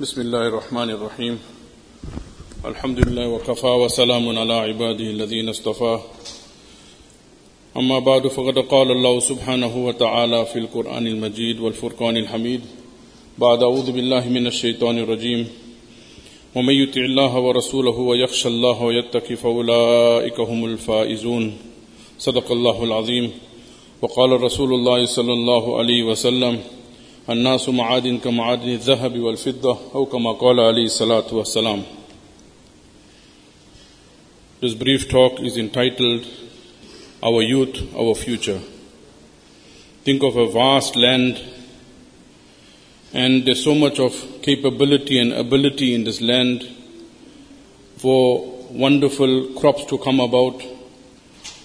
بسم الله الرحمن الرحيم الحمد لله وكفى وسلام على عباده الذين اصطفى أما بعد، فقد قال الله سبحانه وتعالى في القرآن المجيد والفرقان الحميد بعد أعوذ بالله من الشيطان الرجيم ومن يطع الله ورسوله ويخشى الله ويتقي فأولئك هم الفائزون۔ صدق الله العظيم وقال رسول الله صلى الله عليه وسلم۔ الناس معادن كمعادن الذهب والفضة أو كما قال عليه الصلاة والسلام This brief talk is entitled Our Youth, Our Future. Think of a vast land and there's so much of capability and ability in this land for wonderful crops to come about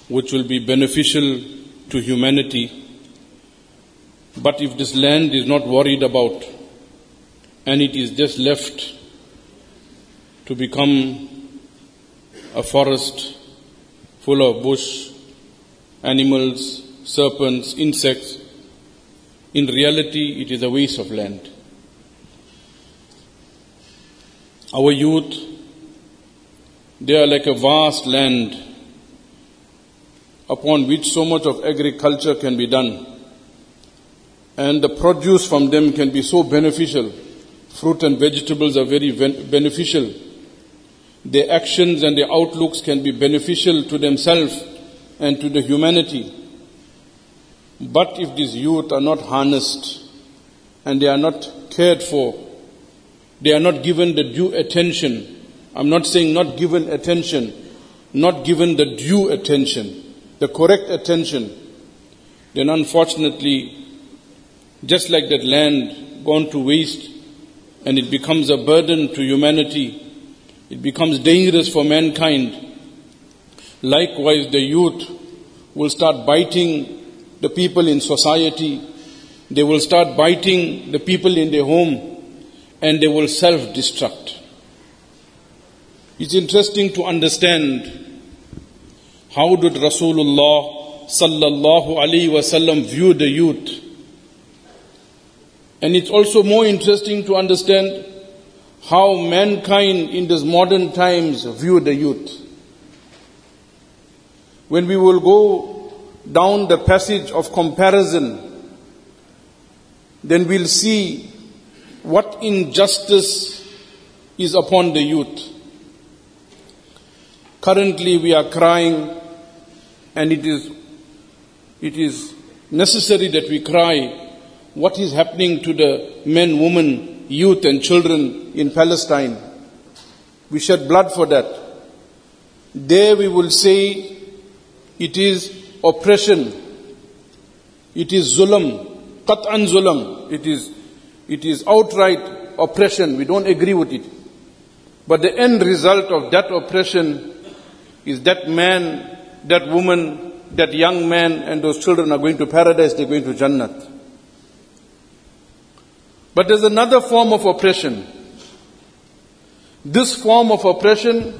which will be beneficial to humanity. but if this land is not worried about and it is just left to become a forest full of bush, animals, serpents, insects, in reality it is a waste of land. Our youth, they are like a vast land upon which so much of agriculture can be done. And the produce from them can be so beneficial. Fruit and vegetables are very beneficial. Their actions and their outlooks can be beneficial to themselves and to the humanity. But if these youth are not harnessed and they are not cared for, they are not given the due attention. I'm not saying not given attention, not given the due attention, the correct attention. Then unfortunately, just like that land gone to waste and it becomes a burden to humanity, it becomes dangerous for mankind. Likewise, the youth will start biting the people in society, they will start biting the people in their home, and they will self destruct. It's interesting to understand how did Rasulullah sallallahu alaihi wasallam view the youth. And it's also more interesting to understand how mankind in these modern times view the youth. When we will go down the passage of comparison, then we'll see what injustice is upon the youth. Currently we are crying and it is, it is necessary that we cry what is happening to the men, women, youth and children in Palestine. We shed blood for that. There we will say it is oppression. It is zulm, qat'an zulm. It is, it is outright oppression. We don't agree with it. But the end result of that oppression is that man, that woman, that young man and those children are going to paradise, they're going to Jannat. But there's another form of oppression. This form of oppression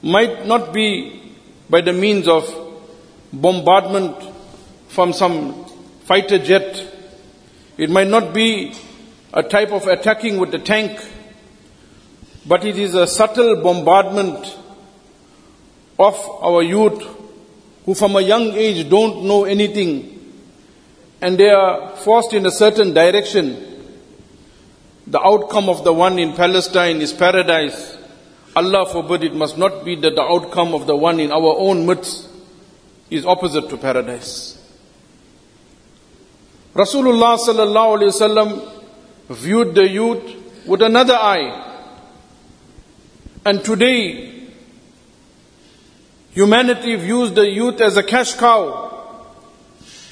might not be by the means of bombardment from some fighter jet. It might not be a type of attacking with the tank, but it is a subtle bombardment of our youth who from a young age don't know anything and they are forced in a certain direction. The outcome of the one in Palestine is paradise. Allah forbid it must not be that the outcome of the one in our own midst is opposite to paradise. Rasulullah sallallahu alaihi wasallam viewed the youth with another eye. And today, humanity views the youth as a cash cow.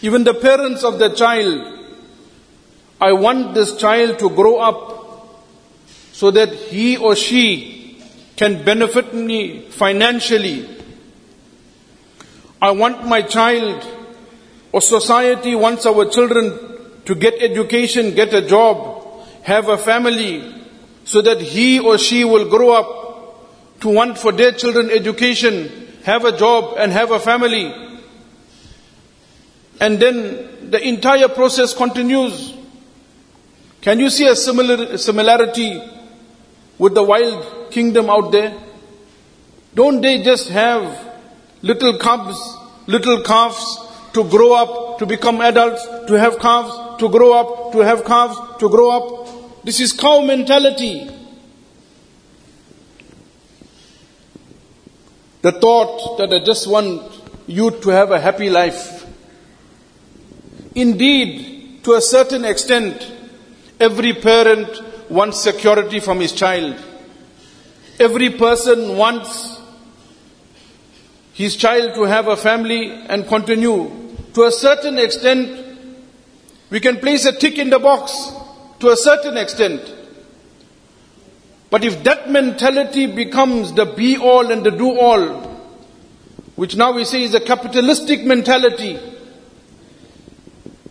Even the parents of the child, I want this child to grow up so that he or she can benefit me financially. I want my child or society wants our children to get education, get a job, have a family, so that he or she will grow up to want for their children education, have a job and have a family. And then the entire process continues. Can you see a similar similarity with the wild kingdom out there? Don't they just have little cubs, little calves to grow up, to become adults, to have calves, to grow up, to have calves, to grow up? This is cow mentality. The thought that I just want you to have a happy life. Indeed, to a certain extent, every parent wants security from his child. Every person wants his child to have a family and continue. To a certain extent, we can place a tick in the box to a certain extent. But if that mentality becomes the be all and the do all, which now we say is a capitalistic mentality,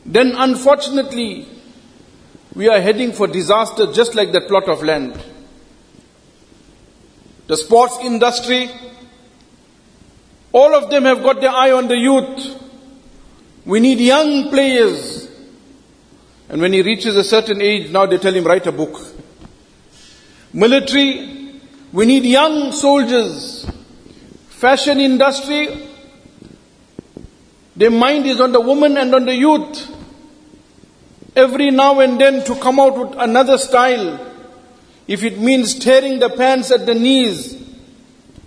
then unfortunately we are heading for disaster just like that plot of land. The sports industry, all of them have got their eye on the youth. We need young players. And when he reaches a certain age, now they tell him write a book. Military, we need young soldiers. Fashion industry, their mind is on the woman and on the youth. Every now and then to come out with another style, if it means tearing the pants at the knees,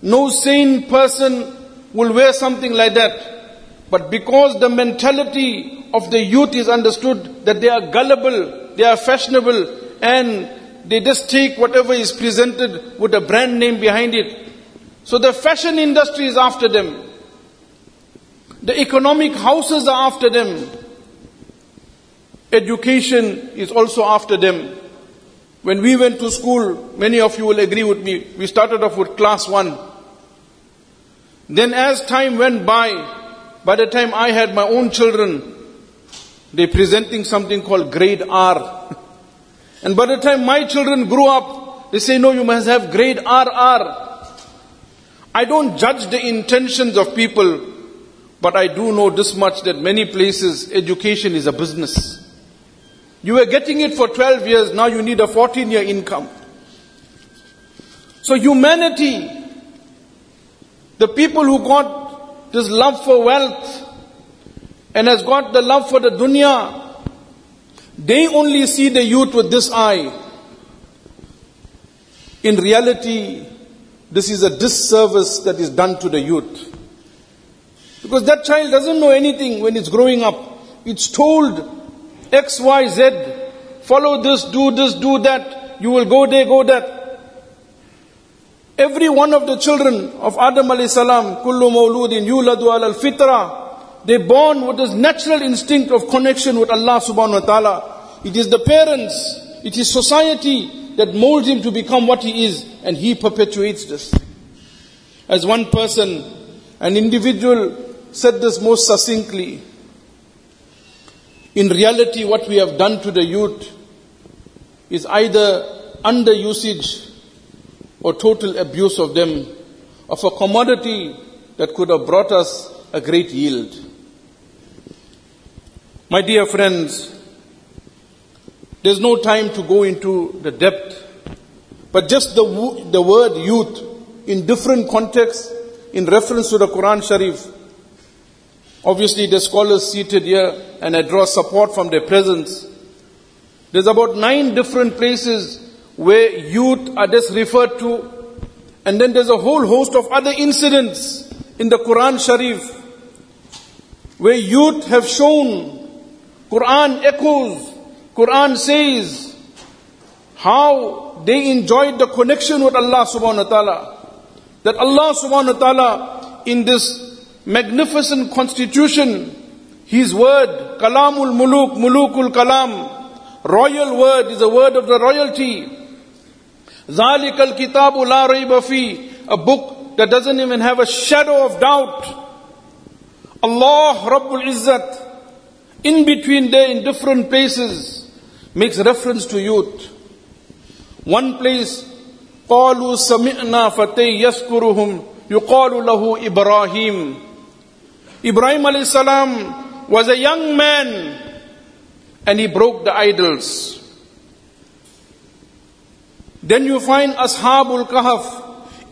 no sane person will wear something like that. But because the mentality of the youth is understood that they are gullible, they are fashionable, and they just take whatever is presented with a brand name behind it. So the fashion industry is after them. The economic houses are after them. Education is also after them. When we went to school, many of you will agree with me, we started off with class one. Then as time went by, by the time I had my own children, they presenting something called grade R. And by the time my children grew up, they say, no, you must have grade RR. I don't judge the intentions of people, but I do know this much that many places education is a business. You were getting it for 12 years, now you need a 14 year income. So humanity, the people who got this love for wealth and has got the love for the dunya, they only see the youth with this eye. In reality, this is a disservice that is done to the youth. Because that child doesn't know anything when it's growing up. It's told X, Y, Z. Follow this, do this, do that. You will go there, go that. Every one of the children of Adam alayhi salam, kullu mawludin yuladu al fitra, they born with this natural instinct of connection with Allah subhanahu wa ta'ala. It is the parents, it is society that molds him to become what he is, and he perpetuates this. As one person, an individual said this most succinctly. In reality, what we have done to the youth is either under usage or total abuse of them, of a commodity that could have brought us a great yield. My dear friends, there's no time to go into the depth, but just the, the word youth in different contexts in reference to the Quran Sharif Obviously, the scholars seated here, and I draw support from their presence. There's about nine different places where youth are just referred to, and then there's a whole host of other incidents in the Quran Sharif where youth have shown, Quran echoes, Quran says how they enjoyed the connection with Allah subhanahu wa ta'ala. That Allah subhanahu wa ta'ala in this magnificent constitution, his word, Kalamul Muluk, Mulukul Kalam, royal word is a word of the royalty. Zalik al Kitabu La Fi, a book that doesn't even have a shadow of doubt. Allah Rabbul Izzat, in between there in different places, makes reference to youth. One place, قالوا سمعنا فتي يذكرهم يقال له إبراهيم Ibrahim alayhi salam was a young man and he broke the idols. Then you find Ashabul Kahf.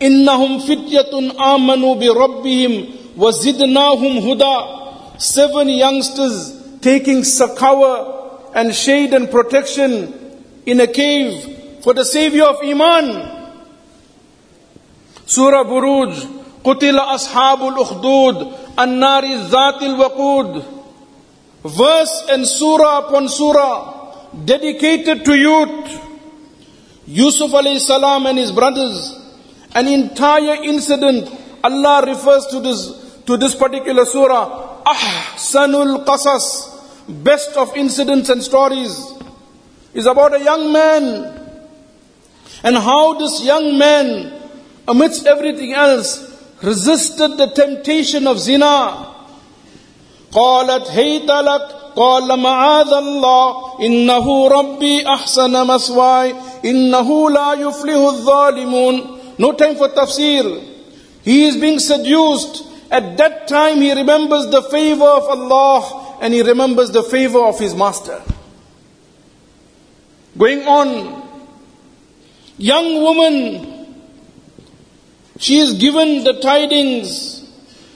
إنهم فتية آمنوا بربهم وزدناهم هدى Seven youngsters taking succor and shade and protection in a cave for the savior of Iman. Surah Buruj, قتل أصحاب الأخدود an-Nari Zatil Waqud. Verse and surah upon surah dedicated to youth. Yusuf alayhi salam and his brothers. An entire incident. Allah refers to this, to this particular surah. Ahsanul Qasas. Best of incidents and stories. Is about a young man. And how this young man, amidst everything else, resisted the temptation of zina. قالت هيت لك قال معاذ الله إنه ربي أحسن مسواي إنه لا يفلح الظالمون No time for tafsir. He is being seduced. At that time he remembers the favor of Allah and he remembers the favor of his master. Going on, young woman, she is given the tidings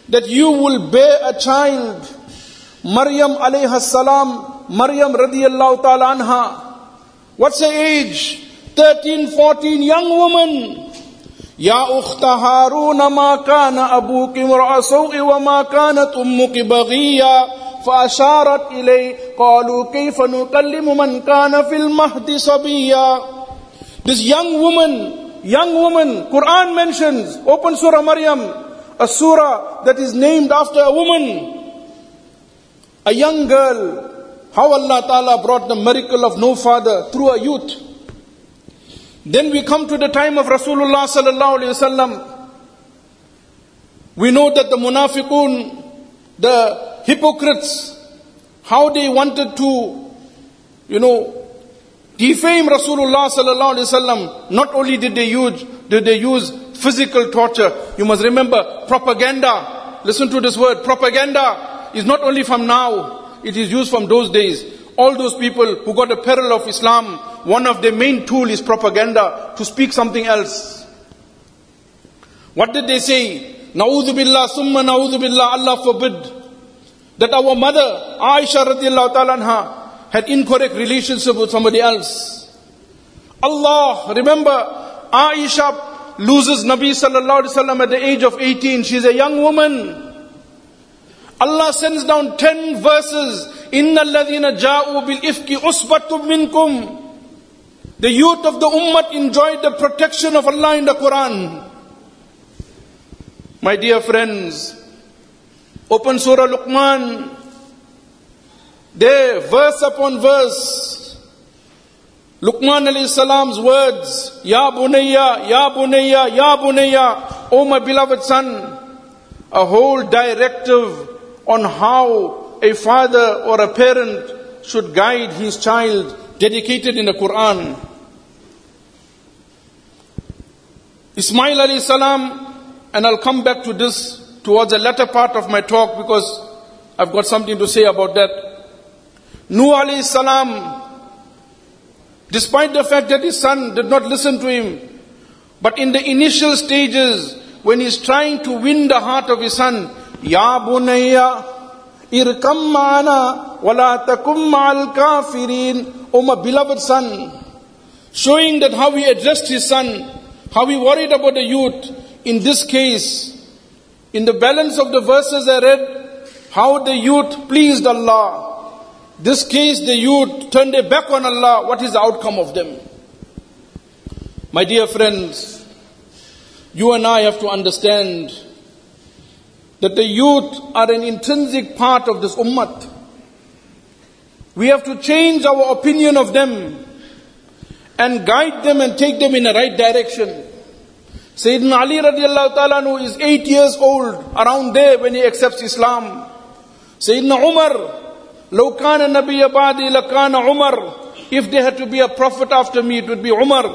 that you will bear a child. Maryam alayha salam, Maryam radiyallahu ta'ala anha. What's her age? 13, 14, young woman. يا أخت هارون ما كان أبوك امرأ سوء وما كانت أمك بغيا فأشارت إليه قالوا كيف نكلم من كان في المهد صبيا This young woman, young woman, Quran mentions, open Surah Maryam, a surah that is named after a woman, a young girl. How Allah Ta'ala brought the miracle of no father through a youth. Then we come to the time of Rasulullah sallallahu alaihi wasallam. We know that the munafiqun, the hypocrites, how they wanted to, you know, defame Rasulullah sallallahu alaihi wasallam. Not only did they use, did they use physical torture. You must remember propaganda. Listen to this word. Propaganda is not only from now. It is used from those days. All those people who got the peril of Islam, one of their main tool is propaganda to speak something else. What did they say? Na'udhu billah, summa na'udhu billah, Allah forbid. That our mother, Aisha radiallahu ta'ala had incorrect relationship with somebody else. Allah, remember, Aisha loses Nabi sallallahu alaihi wasallam at the age of 18. She's a young woman. Allah sends down 10 verses. Inna alladhina ja'u bil ifki usbatum minkum. The youth of the ummah enjoyed the protection of Allah in the Quran. My dear friends, open Surah Luqman. There, verse upon verse, Luqman alayhi salam's words, Ya bunayya, Ya bunayya, Ya bunayya, O my beloved son, a whole directive on how a father or a parent should guide his child dedicated in the Quran. Ismail alayhi salam, and I'll come back to this towards the latter part of my talk because I've got something to say about that. Nuh alayhi salam, despite the fact that his son did not listen to him, but in the initial stages, when he's trying to win the heart of his son, Ya bunayya, irkam ma'ana, wala takum ma'al kafirin, O my beloved son, showing that how he addressed his son, how he worried about the youth. In this case, in the balance of the verses I read, how the youth pleased Allah. This case, the youth turned their back on Allah. What is the outcome of them? My dear friends, you and I have to understand that the youth are an intrinsic part of this ummah. We have to change our opinion of them and guide them and take them in the right direction. Sayyidina Ali radiallahu ta'ala is eight years old, around there when he accepts Islam. Sayyidina Umar, لو كان النبي بعدي لكان عمر If there had to be a prophet after me, it would be Umar.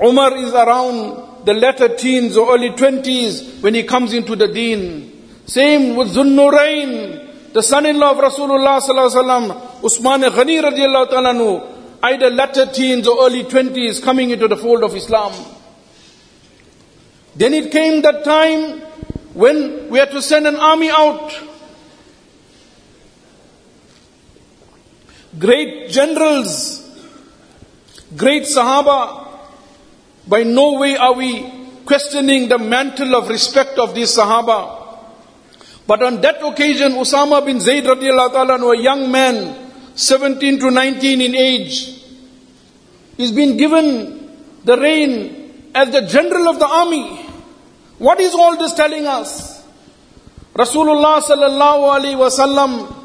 Umar is around the latter teens or early twenties when he comes into the deen. Same with Zunnurain, the son-in-law of Rasulullah sallallahu alaihi wasallam, Usman Ghani radiallahu ta'ala either latter teens or early 20s coming into the fold of Islam. Then it came that time when we had to send an army out. Great generals, great Sahaba. By no way are we questioning the mantle of respect of these Sahaba. But on that occasion, Usama bin Zayd radiallahu ta'ala, a young man, 17 to 19 in age, is being given the reign as the general of the army. What is all this telling us? Rasulullah sallallahu alaihi wasallam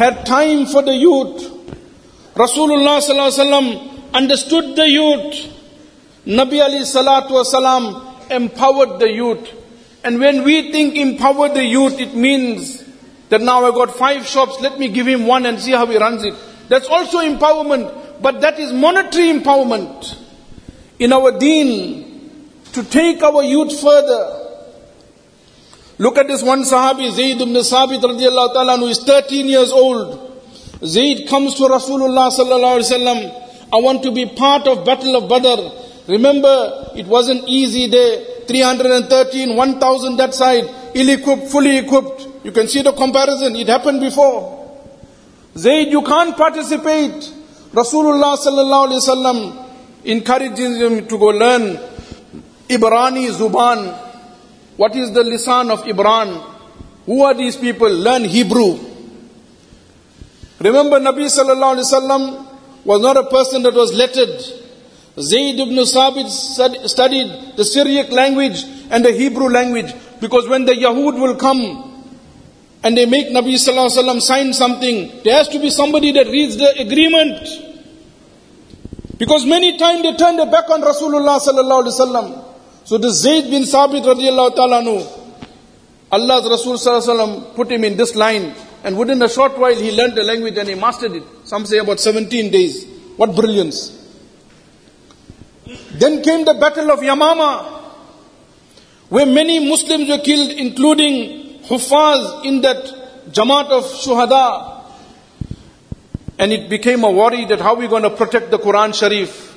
had time for the youth. Rasulullah understood the youth. Nabi Ali salatu wasalam empowered the youth. And when we think empower the youth, it means that now I got five shops, let me give him one and see how he runs it. That's also empowerment, but that is monetary empowerment. In our deen, to take our youth further. Look at this one Sahabi, Zayd ibn Sabit radiallahu ta'ala, who is 13 years old. Zayd comes to Rasulullah sallallahu alaihi wasallam. I want to be part of Battle of Badr. Remember, it wasn't easy there. 313, 1000 that side, ill-equipped, fully equipped. You can see the comparison. It happened before. Zayd, you can't participate. Rasulullah sallallahu alaihi wasallam encourages him to go learn Ibrani Zuban. What is the lisan of Ibran? Who are these people? Learn Hebrew. Remember Nabi sallallahu alaihi wasallam was not a person that was lettered. Zayd ibn Sabit studied the Syriac language and the Hebrew language because when the Yahud will come and they make Nabi Sallallahu Alaihi Wasallam sign something, there has to be somebody that reads the agreement. Because many times they turn their back on Rasulullah Sallallahu Alaihi Wasallam. So the Zayd bin Sabit radiallahu ta'ala Allah's Rasul Sallallahu put him in this line and within a short while he learned the language and he mastered it. Some say about 17 days. What brilliance. Then came the battle of Yamama, where many Muslims were killed, including Hufaz in that Jamaat of Shuhada. And it became a worry that how are we going to protect the Quran Sharif?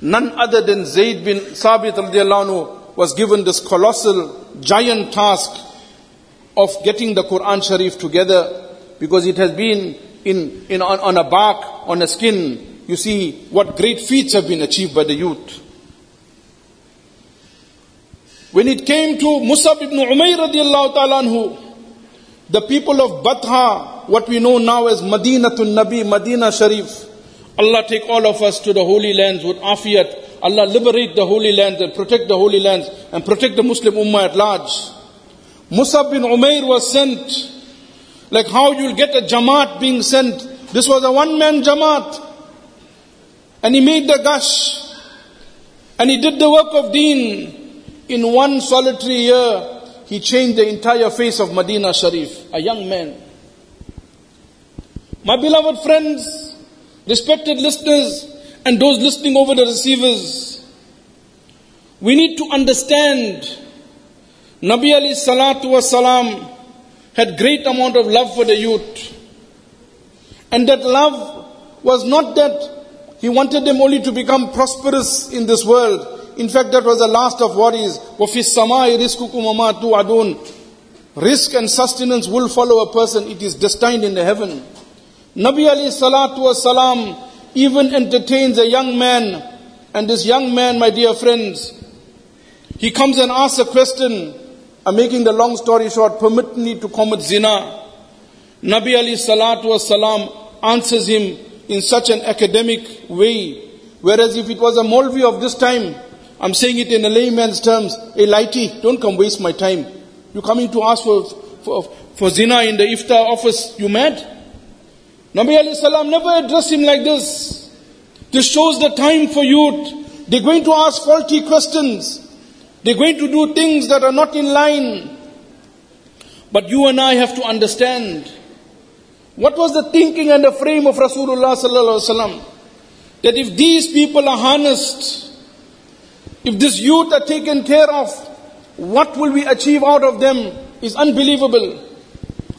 None other than Zayd bin Sabit anhu was given this colossal, giant task of getting the Quran Sharif together because it has been in, in on, on a bark, on a skin, you see what great feats have been achieved by the youth. When it came to Musab ibn Umayr radiallahu the people of Batha, what we know now as Madinatul Nabi, Madina Sharif, Allah take all of us to the holy lands with afiyat. Allah liberate the holy lands and protect the holy lands and protect the Muslim Ummah at large. Musab bin Umair was sent. Like how you'll get a Jamaat being sent. This was a one man Jamaat. And he made the gasht. And he did the work of deen. In one solitary year, he changed the entire face of Medina Sharif, a young man. My beloved friends, respected listeners, and those listening over the receivers. We need to understand Nabi Ali Salatu Wasalam had great amount of love for the youth. And that love was not that he wanted them only to become prosperous in this world. In fact, that was the last of worries. وَفِي السَّمَاءِ رِزْقُكُمْ وَمَا تُوعَدُونَ Rizq and sustenance will follow a person. It is destined in the heaven. Nabi Ali Salatu Wasalam even entertains a young man. And this young man, my dear friends, he comes and asks a question. I'm making the long story short. Permit me to commit zina. Nabi Ali Salatu Wasalam answers him in such an academic way. Whereas if it was a Molvi of this time, I'm saying it in a layman's terms, a lighty, don't come waste my time. You're coming to ask for, for, for zina in the ifta office, you mad? Nabi alayhi salam never addressed him like this. This shows the time for youth. They're going to ask faulty questions. They're going to do things that are not in line. But you and I have to understand what was the thinking and the frame of Rasulullah sallallahu alaihi wasallam? That if these people are harnessed, if this youth are taken care of, what will we achieve out of them is unbelievable.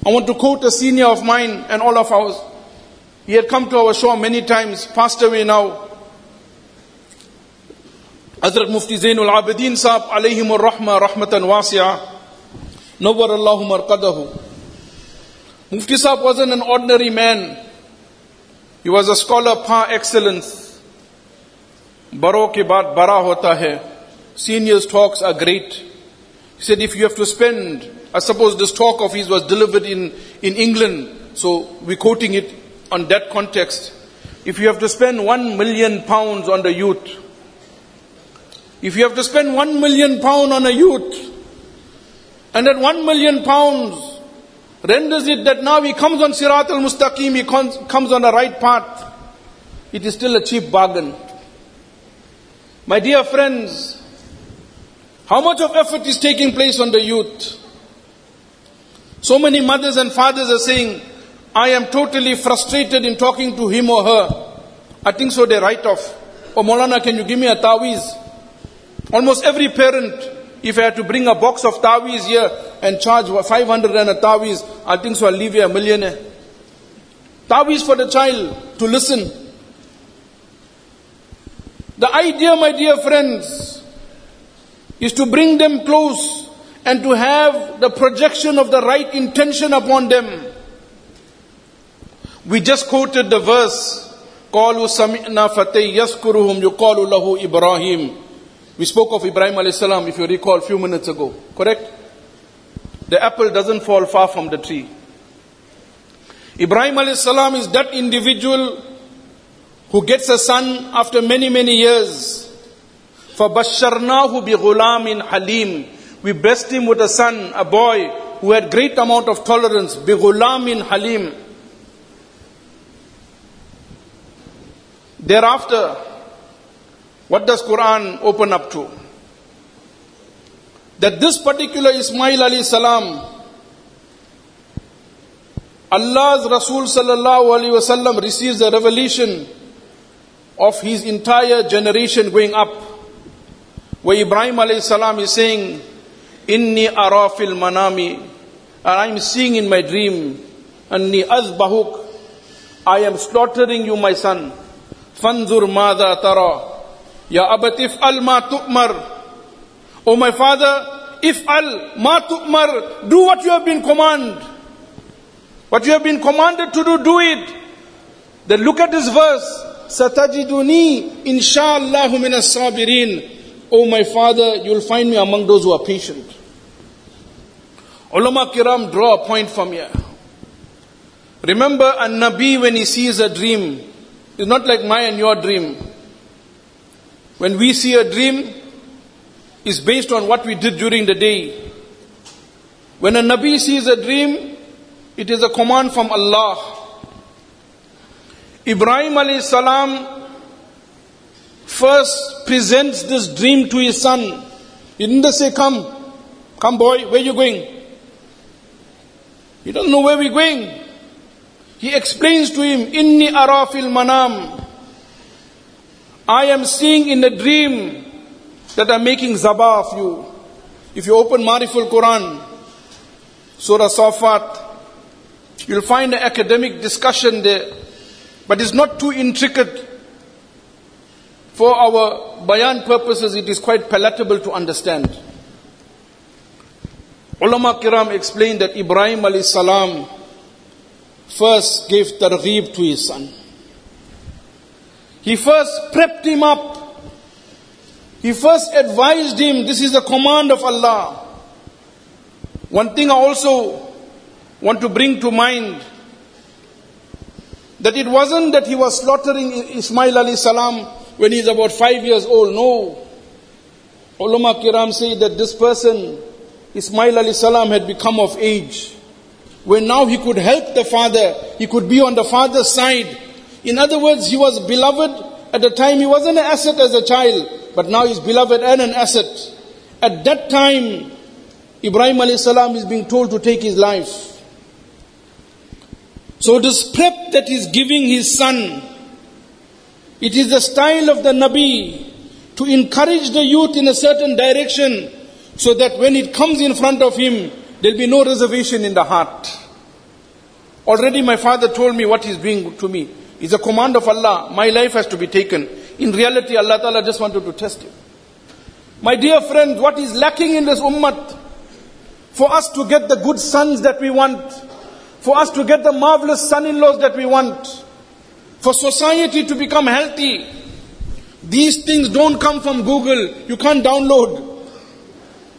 I want to quote a senior of mine and all of ours. He had come to our shore many times, passed away now. Hazrat Mufti Zainul Abidin Saab, alayhim rahma rahmatan wasi'a. Nawwar Allahu marqadahu. Mufti Saab wasn't an ordinary man. He was a scholar par excellence. Baro ke baad bara hota hai. Seniors talks are great. He said if you have to spend, I suppose this talk of his was delivered in, in England, so we're quoting it on that context. If you have to spend one million pounds on the youth, if you have to spend one million pound on a youth, and that one million pounds renders it that now he comes on Sirat al-Mustaqim, he comes on the right path, it is still a cheap bargain. My dear friends, how much of effort is taking place on the youth? So many mothers and fathers are saying, I am totally frustrated in talking to him or her. I think so they write off. Oh Molana, can you give me a tawiz? Almost every parent, if I had to bring a box of tawiz here and charge 500 and a tawiz, I think so I'll leave you a millionaire. Tawiz for the child to listen. The idea, my dear friends, is to bring them close and to have the projection of the right intention upon them. We just quoted the verse, قالوا سمعنا فتى يذكرهم يقال له إبراهيم we spoke of Ibrahim alayhi salam, if you recall, a few minutes ago. Correct? The apple doesn't fall far from the tree. Ibrahim alayhi salam is that individual who gets a son after many, many years. فَبَشَّرْنَاهُ بِغُلَامٍ حَلِيمٍ We blessed him with a son, a boy, who had great amount of tolerance. بِغُلَامٍ حَلِيمٍ Thereafter, what does Quran open up to? That this particular Ismail alayhi salam, Allah's Rasul sallallahu alayhi wasallam receives a revelation of his entire generation going up. Where Ibrahim alayhi salam is saying, Inni arafil manami, and I'm seeing in my dream, Anni azbahuk, I am slaughtering you, my son. Fanzur mada tara. Ya abatif al ma tu'mar. Oh my father, if al ma tu'mar, do what you have been commanded. What you have been commanded to do, do it. Then look at this verse. Satajiduni inshallah min sabirin. Oh my father, you'll find me among those who are patient. Ulama kiram draw a point from here. Remember a Nabi when he sees a dream, it's not like my and your dream. When we see a dream, is based on what we did during the day. When a Nabi sees a dream, it is a command from Allah. Ibrahim alayhi salam first presents this dream to his son. He didn't say, Come, come boy, where you going? He doesn't know where we're going. He explains to him, Inni arafil manam. I am seeing in a dream that I'm making zabah of you. If you open Mariful Quran, Surah Safat, you'll find an academic discussion there, but it's not too intricate. For our bayan purposes, it is quite palatable to understand. Ulama Kiram explained that Ibrahim alayhi salam first gave targheeb to his son. He first prepped him up. He first advised him, this is the command of Allah. One thing I also want to bring to mind that it wasn't that he was slaughtering Ismail alayhi salam when he's about five years old. No. Ulama kiram say that this person, Ismail alayhi salam, had become of age. When now he could help the father, he could be on the father's side, in other words, he was beloved. At the time, he wasn't an asset as a child, but now he's beloved and an asset. At that time, Ibrahim a.s. is being told to take his life. So this prep that he's giving his son, it is the style of the Nabi to encourage the youth in a certain direction so that when it comes in front of him, there'll be no reservation in the heart. Already my father told me what he's doing to me. He's a command of Allah. My life has to be taken. In reality, Allah Ta'ala just wanted to test him. My dear friends, what is lacking in this ummah? For us to get the good sons that we want, for us to get the marvelous son-in-laws that we want, for society to become healthy, these things don't come from Google. You can't download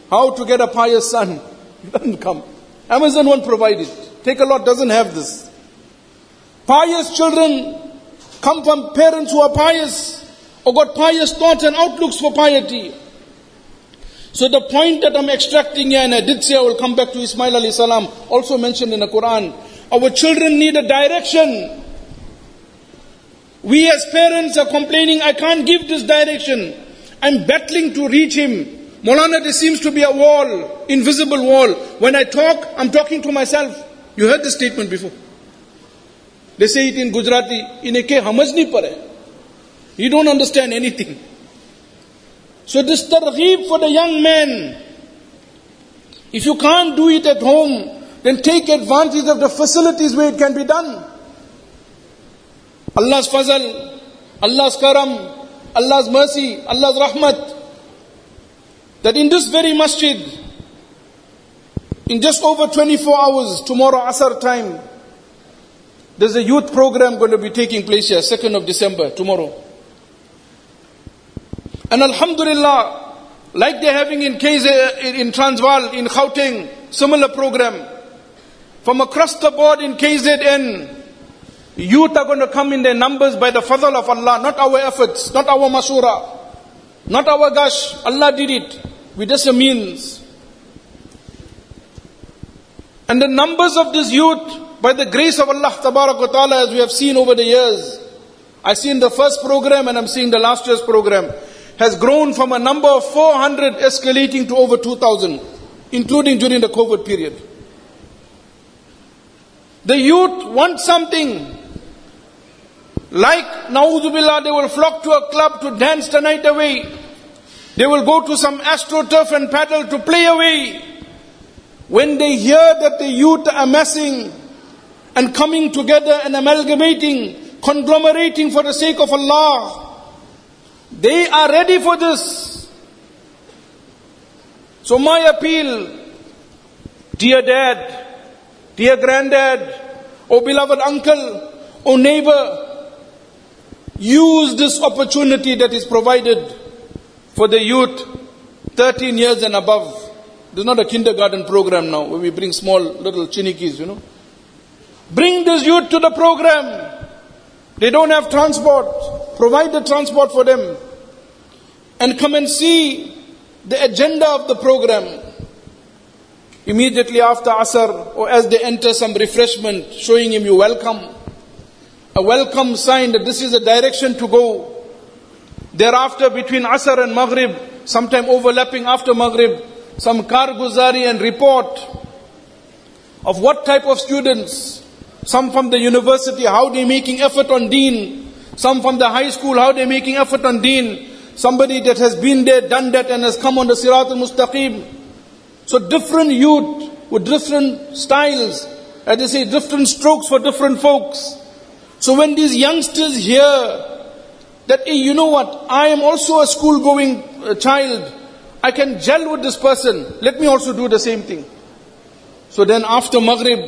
how to get a pious son. It doesn't come. Amazon won't provide it. Takealot doesn't have this. Pious children come from parents who are pious oh or got pious thoughts and outlooks for piety. So the point that I'm extracting here, and I did say I will come back to Ismail alayhi salam, also mentioned in the Quran. Our children need a direction. We as parents are complaining, I can't give this direction. I'm battling to reach him. Molana, there seems to be a wall, invisible wall. When I talk, I'm talking to myself. You heard the statement before. They say it in Gujarati, in ke hamaj nahi pare. You don't understand anything. So this targheeb for the young man, if you can't do it at home, then take advantage of the facilities where it can be done. Allah's fazal, Allah's karam, Allah's mercy, Allah's rahmat. That in this very masjid, in just over 24 hours, tomorrow Asr time, there's a youth program going to be taking place here, 2nd of December, tomorrow. And Alhamdulillah, like they're having in KZ, in Transvaal, in Gauteng, similar program. From across the board in KZN, youth are going to come in their numbers by the fadl of Allah, not our efforts, not our masura, not our gasht. Allah did it. We just means. And the numbers of this youth, by the grace of Allah Ta'ala, as we have seen over the years, I seen the first program and I'm seeing the last year's program, has grown from a number of 400 escalating to over 2,000, including during the COVID period. The youth want something. Like, Nauzubillah, they will flock to a club to dance the night away. They will go to some astroturf and padel to play away. When they hear that the youth are amassing and coming together and amalgamating, conglomerating for the sake of Allah, they are ready for this. So my appeal, dear dad, dear granddad, oh beloved uncle, oh neighbor, use this opportunity that is provided for the youth 13 years and above. There's not a kindergarten program now where we bring small little chinikis, you know. Bring this youth to the program. They don't have transport. Provide the transport for them. And come and see the agenda of the program. Immediately after Asr, or as they enter some refreshment, showing him you welcome. A welcome sign that this is the direction to go. Thereafter, between Asr and Maghrib, sometime overlapping after Maghrib, some karguzari and report of what type of students, some from the university, how they making effort on deen, some from the high school, how they making effort on deen, somebody that has been there, done that and has come on the Sirat al-Mustaqim. So different youth with different styles, as they say, different strokes for different folks. So when these youngsters hear that, hey, you know what, I am also a school going uh, child. I can gel with this person. Let me also do the same thing. So then after Maghrib,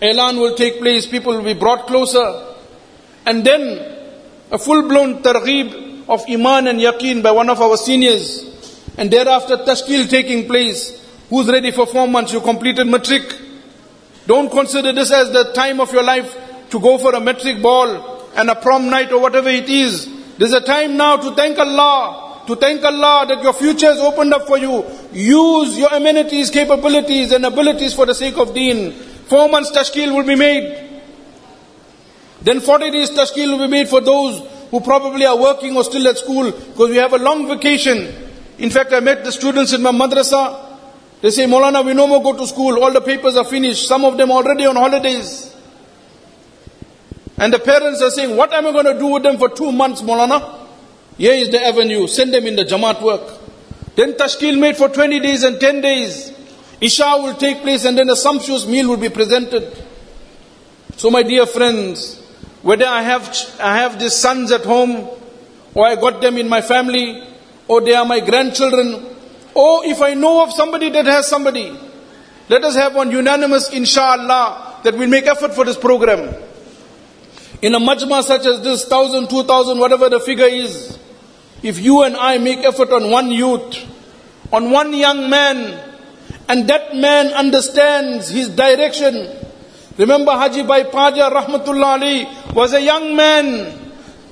Elan will take place, people will be brought closer. And then a full-blown targheeb of Iman and Yaqeen by one of our seniors. And thereafter tashkil taking place. Who's ready for four months? You completed matric. Don't consider this as the time of your life to go for a matric ball and a prom night or whatever it is. There's a time now to thank Allah, to thank Allah that your future is opened up for you. Use your amenities, capabilities and abilities for the sake of deen. Four months tashkil will be made. Then 40 days tashkil will be made for those who probably are working or still at school because we have a long vacation. In fact, I met the students in my madrasa. They say, Molana, we no more go to school. All the papers are finished. Some of them already on holidays. And the parents are saying, what am I going to do with them for two months, Molana? Here is the avenue. Send them in the Jamaat work. Then Tashkil made for 20 days and 10 days. Isha will take place and then a sumptuous meal will be presented. So my dear friends, whether I have, I have these sons at home, or I got them in my family, or they are my grandchildren, or if I know of somebody that has somebody, let us have one unanimous inshallah that we'll make effort for this program. In a majma such as this, thousand, two thousand, whatever the figure is, if you and I make effort on one youth, on one young man, and that man understands his direction. Remember Haji Bhai Padia Rahmatullah Ali was a young man.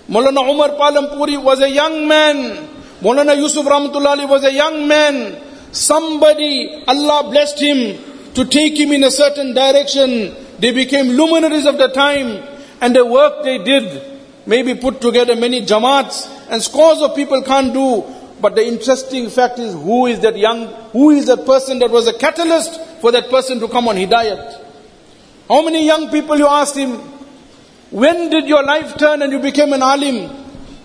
Maulana Umar Palanpuri was a young man. Maulana Yusuf Rahmatullah Ali was a young man. Somebody, Allah blessed him to take him in a certain direction. They became luminaries of the time and the work they did maybe put together many jamaats and scores of people can't do. But the interesting fact is who is that young, who is that person that was a catalyst for that person to come on hidayat? How many young people you asked him, when did your life turn and you became an alim?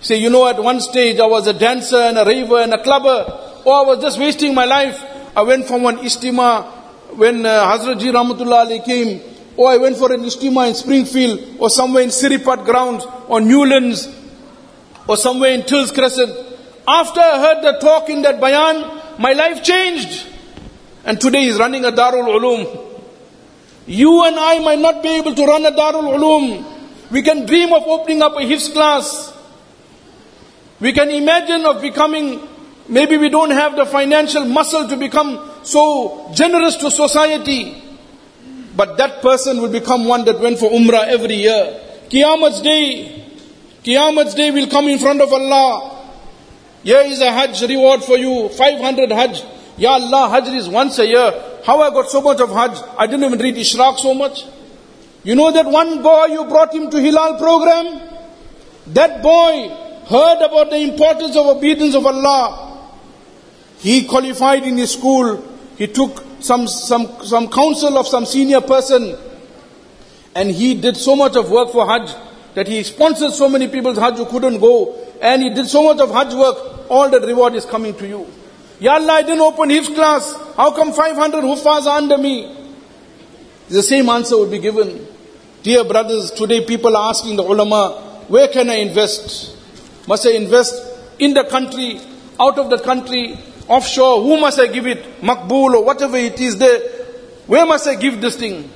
Say, you know, at one stage I was a dancer and a raver and a clubber, or I was just wasting my life. I went from one istima when uh, Hazrat Ji Rahmatullah Ali came, or I went for an istima in Springfield, or somewhere in Siripat grounds, or Newlands, or somewhere in Tills Crescent. After I heard the talk in that bayan, my life changed. And today he's running a Darul Ulum. You and I might not be able to run a Darul Ulum. We can dream of opening up a Hifz class. We can imagine of becoming, maybe we don't have the financial muscle to become so generous to society. But that person will become one that went for Umrah every year. Qiyamah's day, Qiyamah's day will come in front of Allah. Here is a Hajj reward for you, 500 Hajj. Ya Allah, Hajj is once a year. How I got so much of Hajj? I didn't even read Ishraq so much. You know that one boy you brought him to Hilal program? That boy heard about the importance of obedience of Allah. He qualified in his school. He took some, some, some counsel of some senior person. And he did so much of work for Hajj that he sponsored so many people's Hajj who couldn't go. And he did so much of Hajj work. All that reward is coming to you. Ya Allah, I didn't open his class. How come 500 huffaz are under me? The same answer would be given. Dear brothers, today people are asking the ulama, where can I invest? Must I invest in the country, out of the country, offshore? Who must I give it? Makbul or whatever it is there. Where must I give this thing?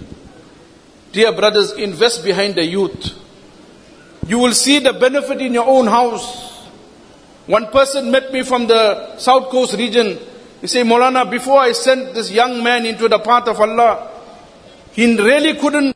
Dear brothers, invest behind the youth. You will see the benefit in your own house. One person met me from the South Coast region. He said, Molana, before I sent this young man into the path of Allah, he really couldn't